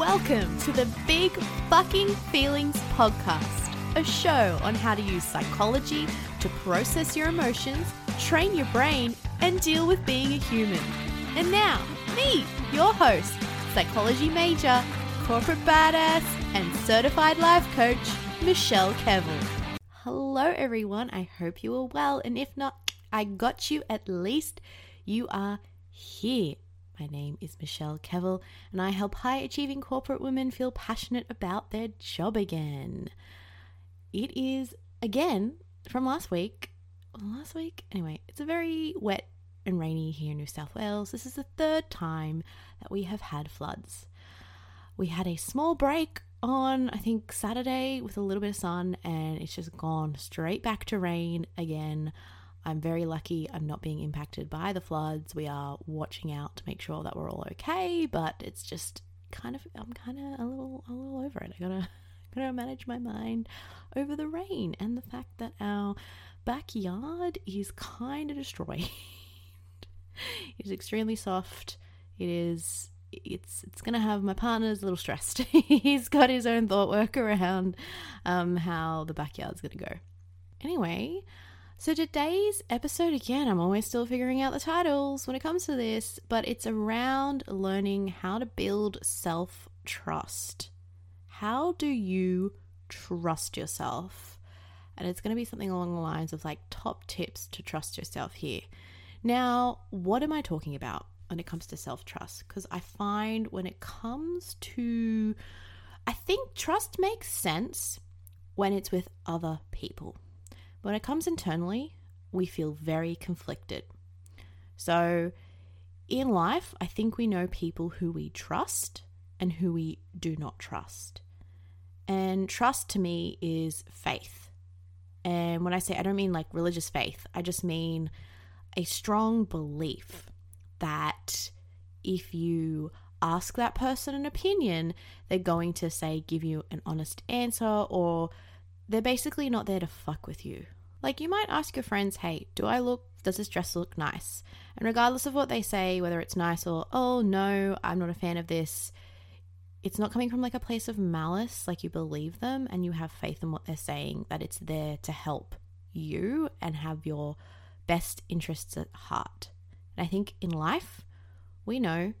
Welcome to the Big Fucking Feelings Podcast, a show on how to use psychology to process your emotions, train your brain, and deal with being a human. And now, me, your host, psychology major, corporate badass, and certified life coach, Michelle Kevill. Hello, everyone. I hope you are well, and if not, I got you at least. You are here. My name is Michelle Kevill, and I help high achieving corporate women feel passionate about their job again. It is, again, from last week. Last week? Anyway, it's a very wet and rainy here in New South Wales. This is the third time that we have had floods. We had a small break on, I think, Saturday with a little bit of sun, and it's just gone straight back to rain again. I'm very lucky I'm not being impacted by the floods. We are watching out to make sure that we're all okay, but it's just kind of I'm kind of a little a little over it. I gotta gotta manage my mind over the rain and the fact that our backyard is kind of destroyed. it's extremely soft. It is it's it's gonna have my partner's a little stressed. He's got his own thought work around um, how the backyard's gonna go. Anyway, so today's episode, again, I'm always still figuring out the titles when it comes to this, but it's around learning how to build self trust. How do you trust yourself? And it's going to be something along the lines of like top tips to trust yourself here. Now, what am I talking about when it comes to self trust? Because I find when it comes to, I think trust makes sense when it's with other people when it comes internally, we feel very conflicted. So, in life, I think we know people who we trust and who we do not trust. And trust to me is faith. And when I say I don't mean like religious faith, I just mean a strong belief that if you ask that person an opinion, they're going to say give you an honest answer or they're basically not there to fuck with you. Like you might ask your friends, hey, do I look, does this dress look nice? And regardless of what they say, whether it's nice or, oh no, I'm not a fan of this, it's not coming from like a place of malice, like you believe them and you have faith in what they're saying, that it's there to help you and have your best interests at heart. And I think in life, we know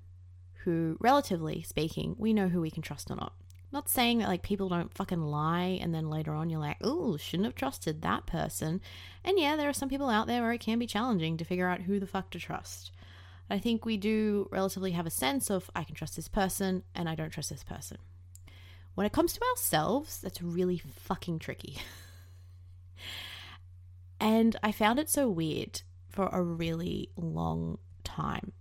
who, relatively speaking, we know who we can trust or not. Not saying that like people don't fucking lie and then later on you're like, oh, shouldn't have trusted that person. And yeah, there are some people out there where it can be challenging to figure out who the fuck to trust. I think we do relatively have a sense of I can trust this person and I don't trust this person. When it comes to ourselves, that's really fucking tricky. and I found it so weird for a really long time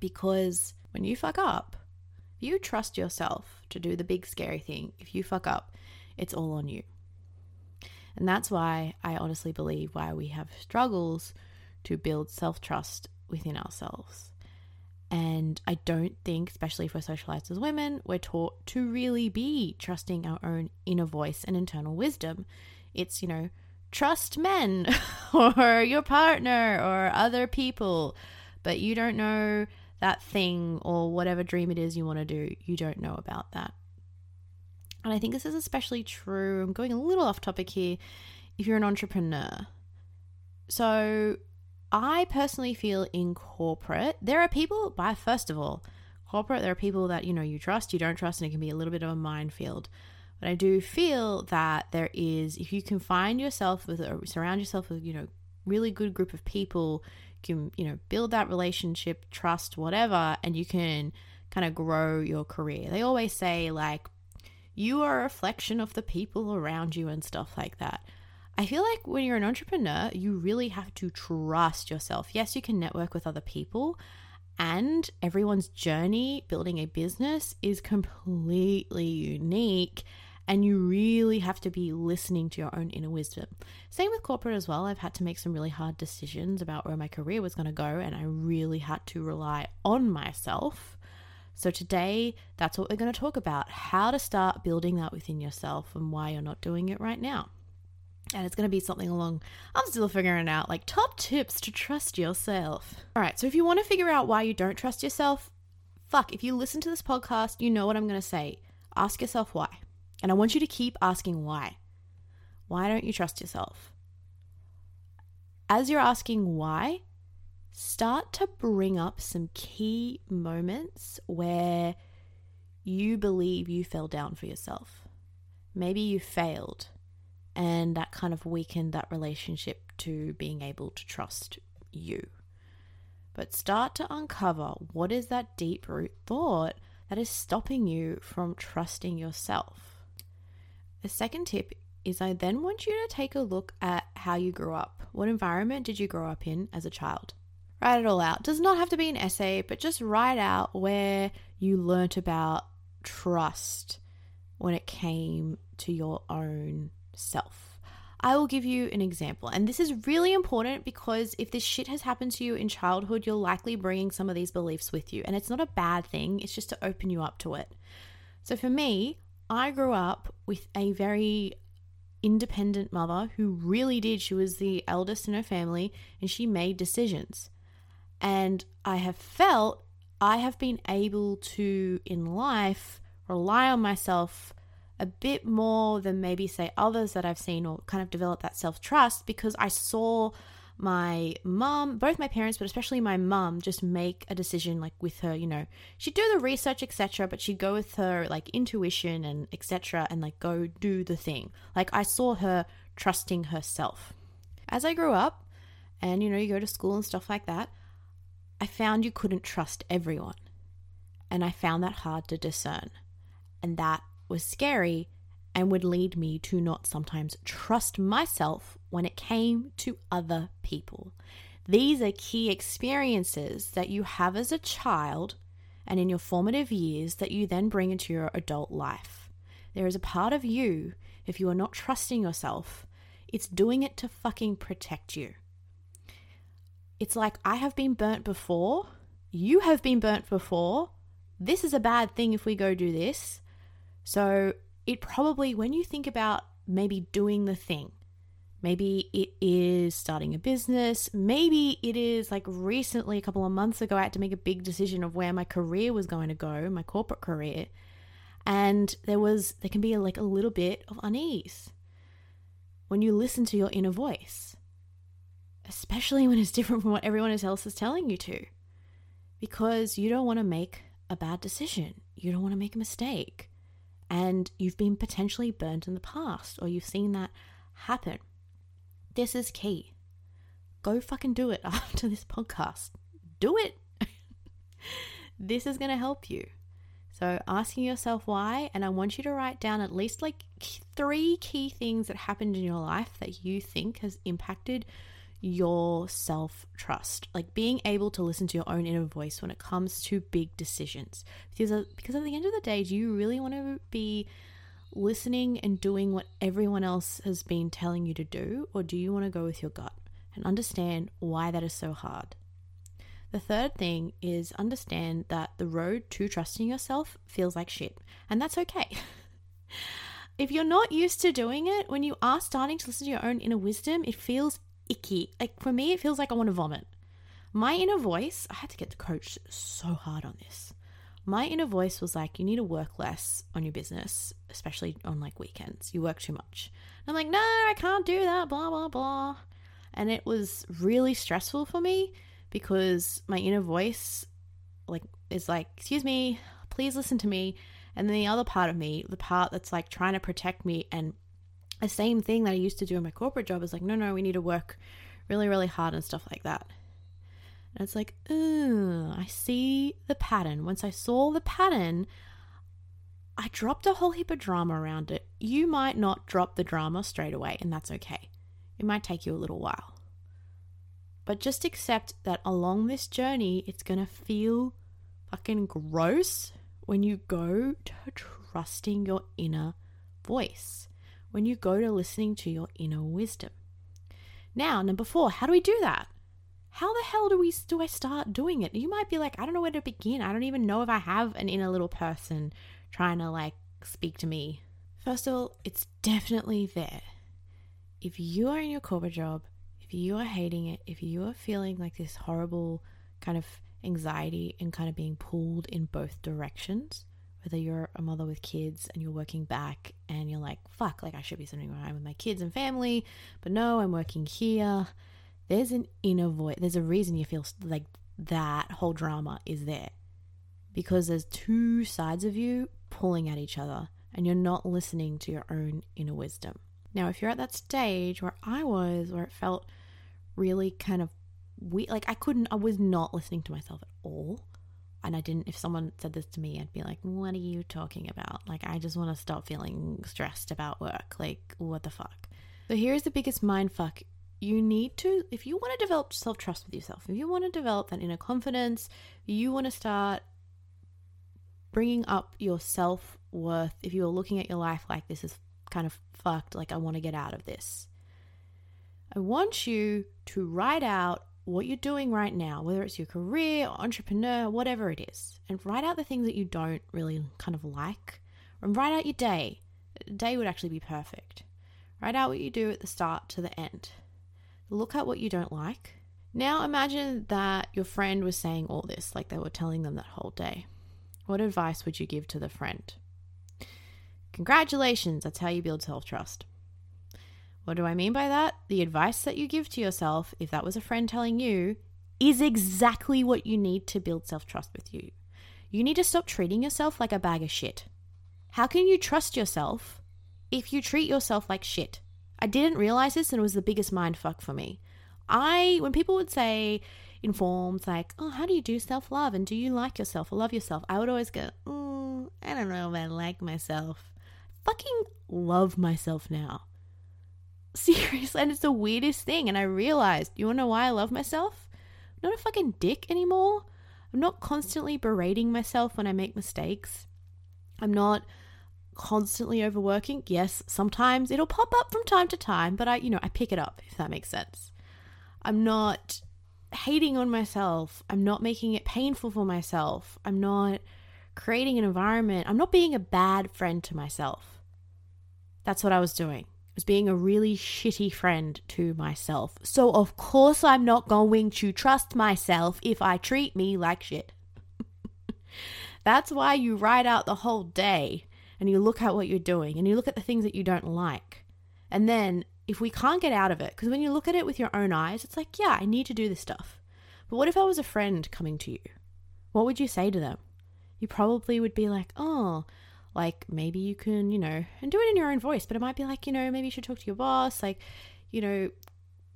because when you fuck up, you trust yourself to do the big scary thing. If you fuck up, it's all on you. And that's why I honestly believe why we have struggles to build self trust within ourselves. And I don't think, especially if we're socialized as women, we're taught to really be trusting our own inner voice and internal wisdom. It's, you know, trust men or your partner or other people, but you don't know that thing or whatever dream it is you want to do, you don't know about that. And I think this is especially true. I'm going a little off topic here if you're an entrepreneur. So, I personally feel in corporate, there are people, by first of all, corporate, there are people that you know you trust, you don't trust, and it can be a little bit of a minefield. But I do feel that there is, if you can find yourself with, or surround yourself with, you know, really good group of people can, you know, build that relationship, trust, whatever, and you can kind of grow your career. They always say, like, you are a reflection of the people around you and stuff like that. I feel like when you're an entrepreneur, you really have to trust yourself. Yes, you can network with other people, and everyone's journey building a business is completely unique and you really have to be listening to your own inner wisdom. Same with corporate as well. I've had to make some really hard decisions about where my career was going to go, and I really had to rely on myself. So, today, that's what we're going to talk about how to start building that within yourself and why you're not doing it right now. And it's going to be something along, I'm still figuring out, like top tips to trust yourself. All right, so if you want to figure out why you don't trust yourself, fuck, if you listen to this podcast, you know what I'm going to say. Ask yourself why. And I want you to keep asking why. Why don't you trust yourself? As you're asking why, start to bring up some key moments where you believe you fell down for yourself. Maybe you failed, and that kind of weakened that relationship to being able to trust you. But start to uncover what is that deep root thought that is stopping you from trusting yourself. The second tip is I then want you to take a look at how you grew up. What environment did you grow up in as a child? Write it all out. Does not have to be an essay, but just write out where you learnt about trust when it came to your own self. I will give you an example. And this is really important because if this shit has happened to you in childhood, you're likely bringing some of these beliefs with you. And it's not a bad thing, it's just to open you up to it. So for me, I grew up with a very independent mother who really did. She was the eldest in her family and she made decisions. And I have felt I have been able to, in life, rely on myself a bit more than maybe, say, others that I've seen or kind of develop that self trust because I saw my mom, both my parents, but especially my mom, just make a decision like with her, you know, she'd do the research, etc., but she'd go with her like intuition and etc., and like go do the thing. Like I saw her trusting herself. As I grew up, and you know, you go to school and stuff like that, I found you couldn't trust everyone. And I found that hard to discern. And that was scary and would lead me to not sometimes trust myself when it came to other people. These are key experiences that you have as a child and in your formative years that you then bring into your adult life. There is a part of you, if you are not trusting yourself, it's doing it to fucking protect you. It's like, I have been burnt before, you have been burnt before. This is a bad thing if we go do this. So, it probably, when you think about maybe doing the thing, maybe it is starting a business, maybe it is like recently, a couple of months ago, I had to make a big decision of where my career was going to go, my corporate career. And there was, there can be like a little bit of unease when you listen to your inner voice, especially when it's different from what everyone else is telling you to, because you don't want to make a bad decision. You don't want to make a mistake and you've been potentially burnt in the past or you've seen that happen. This is key. Go fucking do it after this podcast. Do it. this is going to help you. So, asking yourself why, and I want you to write down at least like three key things that happened in your life that you think has impacted your self trust, like being able to listen to your own inner voice when it comes to big decisions. Because, because at the end of the day, do you really want to be listening and doing what everyone else has been telling you to do, or do you want to go with your gut and understand why that is so hard? The third thing is understand that the road to trusting yourself feels like shit, and that's okay. if you're not used to doing it, when you are starting to listen to your own inner wisdom, it feels icky. Like for me, it feels like I want to vomit. My inner voice, I had to get the coach so hard on this. My inner voice was like, you need to work less on your business, especially on like weekends. You work too much. And I'm like, no, I can't do that, blah, blah, blah. And it was really stressful for me because my inner voice like is like, excuse me, please listen to me. And then the other part of me, the part that's like trying to protect me and the same thing that I used to do in my corporate job is like, no, no, we need to work really, really hard and stuff like that. And it's like, oh, I see the pattern. Once I saw the pattern, I dropped a whole heap of drama around it. You might not drop the drama straight away, and that's okay. It might take you a little while. But just accept that along this journey, it's going to feel fucking gross when you go to trusting your inner voice when you go to listening to your inner wisdom. Now, number four, how do we do that? How the hell do we do I start doing it? You might be like, I don't know where to begin. I don't even know if I have an inner little person trying to like speak to me. First of all, it's definitely there. If you are in your corporate job, if you are hating it, if you are feeling like this horrible kind of anxiety and kind of being pulled in both directions. Whether you're a mother with kids and you're working back and you're like, fuck, like I should be spending time with my kids and family, but no, I'm working here. There's an inner voice. There's a reason you feel like that whole drama is there because there's two sides of you pulling at each other and you're not listening to your own inner wisdom. Now, if you're at that stage where I was, where it felt really kind of weird, like I couldn't, I was not listening to myself at all. And I didn't, if someone said this to me, I'd be like, what are you talking about? Like, I just want to stop feeling stressed about work. Like, what the fuck? So here's the biggest mind fuck. You need to, if you want to develop self trust with yourself, if you want to develop that inner confidence, you want to start bringing up your self worth, if you are looking at your life like this is kind of fucked, like I want to get out of this, I want you to write out what you're doing right now, whether it's your career, entrepreneur, whatever it is, and write out the things that you don't really kind of like, and write out your day. A day would actually be perfect. Write out what you do at the start to the end. Look at what you don't like. Now imagine that your friend was saying all this, like they were telling them that whole day. What advice would you give to the friend? Congratulations, that's how you build self trust. What do I mean by that? The advice that you give to yourself, if that was a friend telling you, is exactly what you need to build self trust with you. You need to stop treating yourself like a bag of shit. How can you trust yourself if you treat yourself like shit? I didn't realize this and it was the biggest mind fuck for me. I, when people would say, in forms like, oh, how do you do self love? And do you like yourself or love yourself? I would always go, mm, I don't know if I like myself. Fucking love myself now. Seriously, and it's the weirdest thing. And I realized, you wanna know why I love myself? I'm not a fucking dick anymore. I'm not constantly berating myself when I make mistakes. I'm not constantly overworking. Yes, sometimes it'll pop up from time to time, but I, you know, I pick it up if that makes sense. I'm not hating on myself. I'm not making it painful for myself. I'm not creating an environment. I'm not being a bad friend to myself. That's what I was doing. Was being a really shitty friend to myself. So, of course, I'm not going to trust myself if I treat me like shit. That's why you write out the whole day and you look at what you're doing and you look at the things that you don't like. And then if we can't get out of it, because when you look at it with your own eyes, it's like, yeah, I need to do this stuff. But what if I was a friend coming to you? What would you say to them? You probably would be like, oh, like maybe you can, you know, and do it in your own voice, but it might be like, you know, maybe you should talk to your boss, like, you know,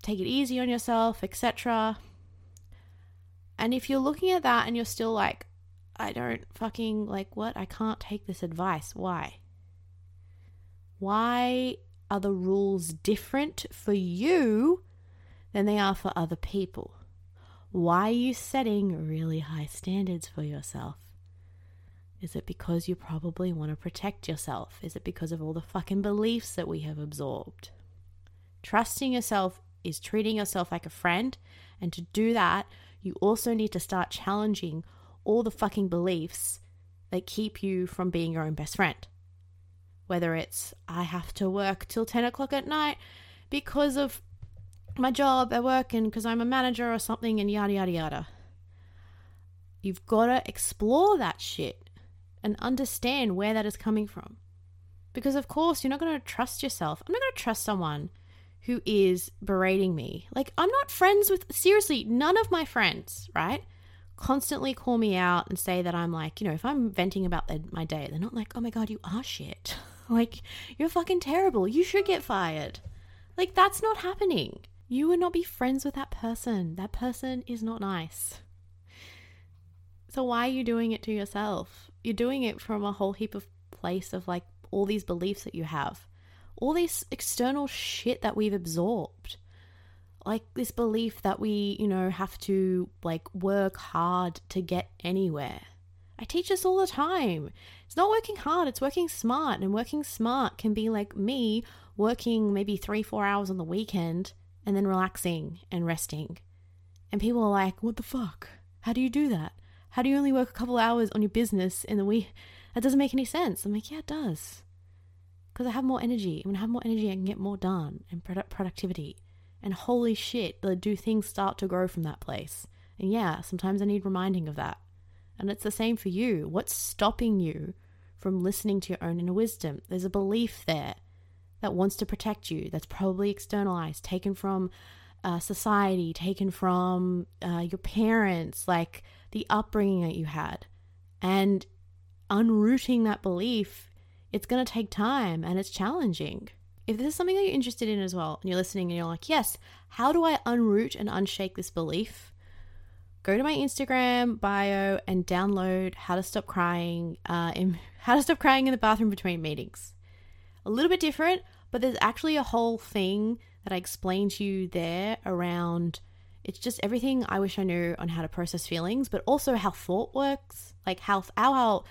take it easy on yourself, etc. And if you're looking at that and you're still like, I don't fucking like what? I can't take this advice. Why? Why are the rules different for you than they are for other people? Why are you setting really high standards for yourself? Is it because you probably want to protect yourself? Is it because of all the fucking beliefs that we have absorbed? Trusting yourself is treating yourself like a friend, and to do that, you also need to start challenging all the fucking beliefs that keep you from being your own best friend whether it's I have to work till 10 o'clock at night because of my job at work and because I'm a manager or something and yada, yada, yada. You've got to explore that shit and understand where that is coming from. Because, of course, you're not going to trust yourself. I'm not going to trust someone who is berating me. Like, I'm not friends with, seriously, none of my friends, right? Constantly call me out and say that I'm like, you know, if I'm venting about my day, they're not like, oh my God, you are shit. Like, you're fucking terrible. You should get fired. Like, that's not happening. You would not be friends with that person. That person is not nice. So, why are you doing it to yourself? You're doing it from a whole heap of place of like all these beliefs that you have, all this external shit that we've absorbed. Like this belief that we, you know, have to like work hard to get anywhere. I teach this all the time. It's not working hard, it's working smart. And working smart can be like me working maybe three, four hours on the weekend and then relaxing and resting. And people are like, what the fuck? How do you do that? How do you only work a couple hours on your business in the week? That doesn't make any sense. I'm like, yeah, it does. Because I have more energy. When I have more energy, I can get more done and product productivity. And holy shit, do things start to grow from that place And yeah, sometimes I need reminding of that. And it's the same for you. What's stopping you from listening to your own inner wisdom? There's a belief there that wants to protect you, that's probably externalized, taken from uh, society, taken from uh, your parents, like the upbringing that you had. And unrooting that belief, it's going to take time and it's challenging. If this is something that you're interested in as well, and you're listening and you're like, yes, how do I unroot and unshake this belief? Go to my Instagram bio and download How to Stop Crying, uh, in, How to Stop Crying in the Bathroom Between Meetings. A little bit different, but there's actually a whole thing that I explained to you there around it's just everything I wish I knew on how to process feelings, but also how thought works, like how how our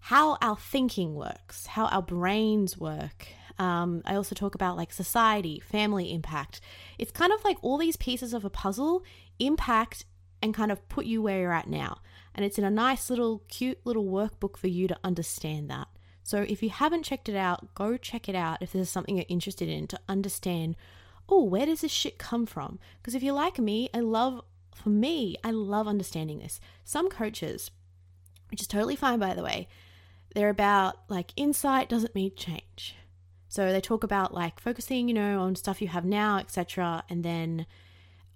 how our thinking works, how our brains work. Um, I also talk about like society, family impact. It's kind of like all these pieces of a puzzle impact and kind of put you where you're at now. And it's in a nice little, cute little workbook for you to understand that. So if you haven't checked it out, go check it out if there's something you're interested in to understand oh, where does this shit come from? Because if you're like me, I love, for me, I love understanding this. Some coaches, which is totally fine by the way, they're about like insight doesn't mean change. So they talk about like focusing, you know, on stuff you have now, etc. And then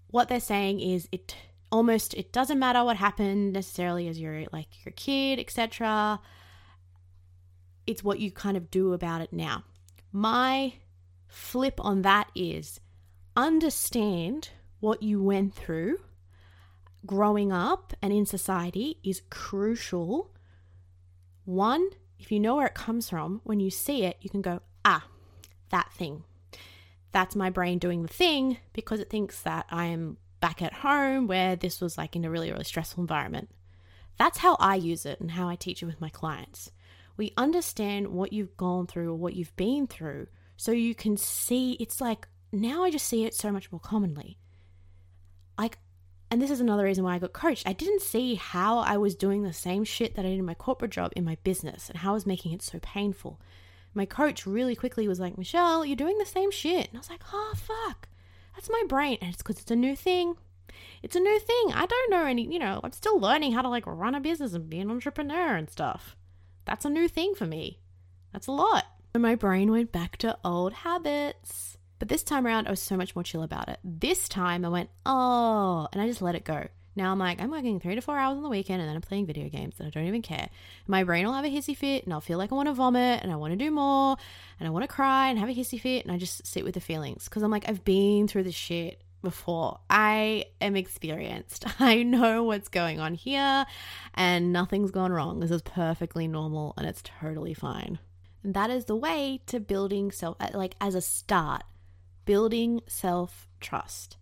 what they're saying is it almost it doesn't matter what happened necessarily as you're like your kid, etc. It's what you kind of do about it now. My flip on that is understand what you went through growing up and in society is crucial. One, if you know where it comes from, when you see it, you can go, ah, that thing. That's my brain doing the thing because it thinks that I am back at home where this was like in a really, really stressful environment. That's how I use it and how I teach it with my clients. We understand what you've gone through or what you've been through so you can see, it's like now I just see it so much more commonly. Like, and this is another reason why I got coached. I didn't see how I was doing the same shit that I did in my corporate job in my business and how I was making it so painful. My coach really quickly was like, Michelle, you're doing the same shit. And I was like, oh, fuck. That's my brain. And it's because it's a new thing. It's a new thing. I don't know any, you know, I'm still learning how to like run a business and be an entrepreneur and stuff. That's a new thing for me. That's a lot. And my brain went back to old habits. But this time around, I was so much more chill about it. This time, I went, oh, and I just let it go. Now I'm like, I'm working three to four hours on the weekend and then I'm playing video games and I don't even care. My brain will have a hissy fit and I'll feel like I want to vomit and I want to do more and I want to cry and have a hissy fit and I just sit with the feelings because I'm like, I've been through this shit before. I am experienced. I know what's going on here and nothing's gone wrong. This is perfectly normal and it's totally fine. And that is the way to building self, uh, like as a start, building self trust.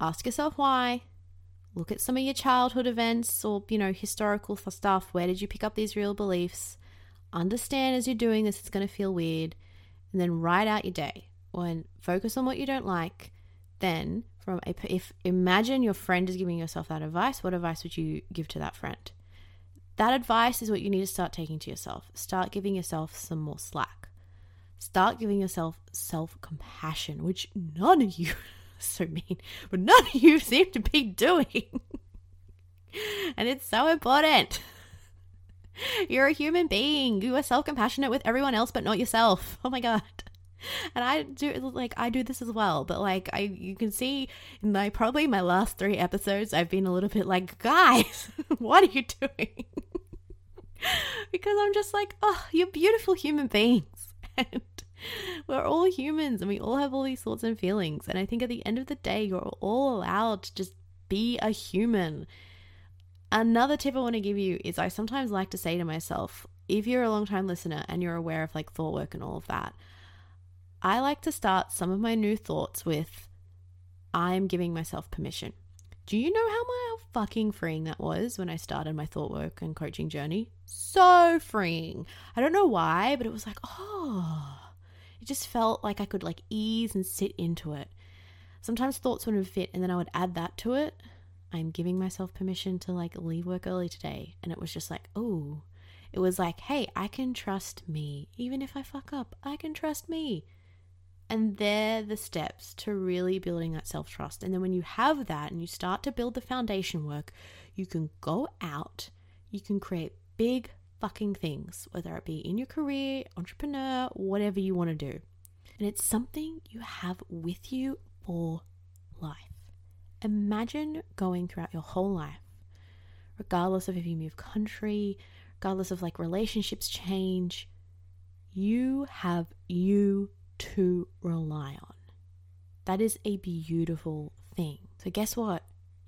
Ask yourself why. Look at some of your childhood events or, you know, historical stuff. Where did you pick up these real beliefs? Understand as you're doing this, it's going to feel weird. And then write out your day. When focus on what you don't like, then from a, if imagine your friend is giving yourself that advice, what advice would you give to that friend? That advice is what you need to start taking to yourself. Start giving yourself some more slack. Start giving yourself self compassion, which none of you, so mean, but none of you seem to be doing. and it's so important. You're a human being. You are self compassionate with everyone else, but not yourself. Oh my God and I do like I do this as well, but like I you can see in my probably my last three episodes I've been a little bit like, guys, what are you doing? because I'm just like, oh, you're beautiful human beings. And we're all humans and we all have all these thoughts and feelings. And I think at the end of the day, you're all allowed to just be a human. Another tip I want to give you is I sometimes like to say to myself, if you're a long time listener and you're aware of like thought work and all of that, I like to start some of my new thoughts with I'm giving myself permission. Do you know how, how fucking freeing that was when I started my thought work and coaching journey? So freeing. I don't know why, but it was like, oh, it just felt like I could like ease and sit into it. Sometimes thoughts wouldn't fit, and then I would add that to it. I'm giving myself permission to like leave work early today. And it was just like, oh, it was like, hey, I can trust me. Even if I fuck up, I can trust me And they're the steps to really building that self trust. And then when you have that and you start to build the foundation work, you can go out, you can create big fucking things, whether it be in your career, entrepreneur, whatever you want to do. And it's something you have with you for life. Imagine going throughout your whole life, regardless of if you move country, regardless of like relationships change, you have you to rely on. That is a beautiful thing. So, guess what?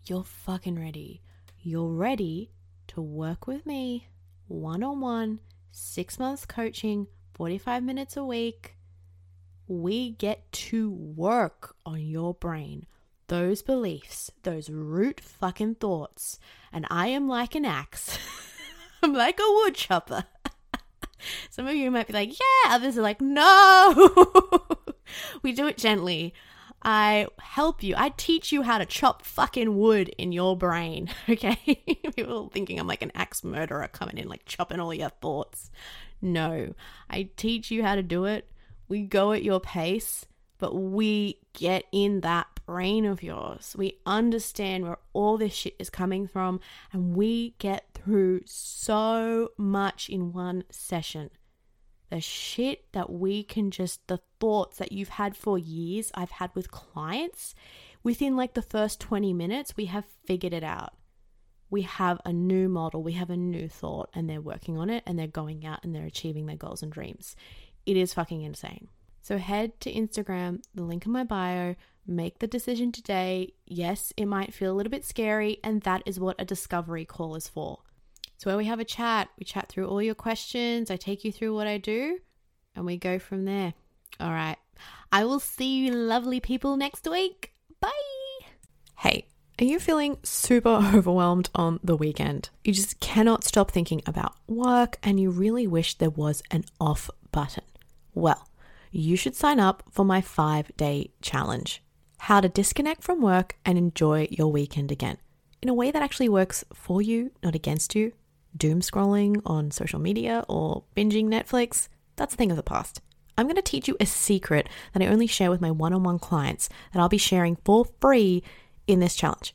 You're fucking ready. You're ready to work with me one on one, six months coaching, 45 minutes a week. We get to work on your brain, those beliefs, those root fucking thoughts. And I am like an axe, I'm like a wood chopper. Some of you might be like, yeah, others are like, no. we do it gently. I help you. I teach you how to chop fucking wood in your brain. Okay. People thinking I'm like an axe murderer coming in, like chopping all your thoughts. No, I teach you how to do it. We go at your pace, but we get in that brain of yours. We understand where all this shit is coming from, and we get through so much in one session the shit that we can just, the thoughts that you've had for years, I've had with clients, within like the first 20 minutes, we have figured it out. We have a new model, we have a new thought, and they're working on it and they're going out and they're achieving their goals and dreams. It is fucking insane. So head to Instagram, the link in my bio, make the decision today. Yes, it might feel a little bit scary, and that is what a discovery call is for. So where we have a chat, we chat through all your questions, I take you through what I do, and we go from there. All right. I will see you lovely people next week. Bye. Hey, are you feeling super overwhelmed on the weekend? You just cannot stop thinking about work and you really wish there was an off button. Well, you should sign up for my five day challenge how to disconnect from work and enjoy your weekend again in a way that actually works for you, not against you doom scrolling on social media or binging Netflix, that's a thing of the past. I'm going to teach you a secret that I only share with my one on one clients that I'll be sharing for free in this challenge.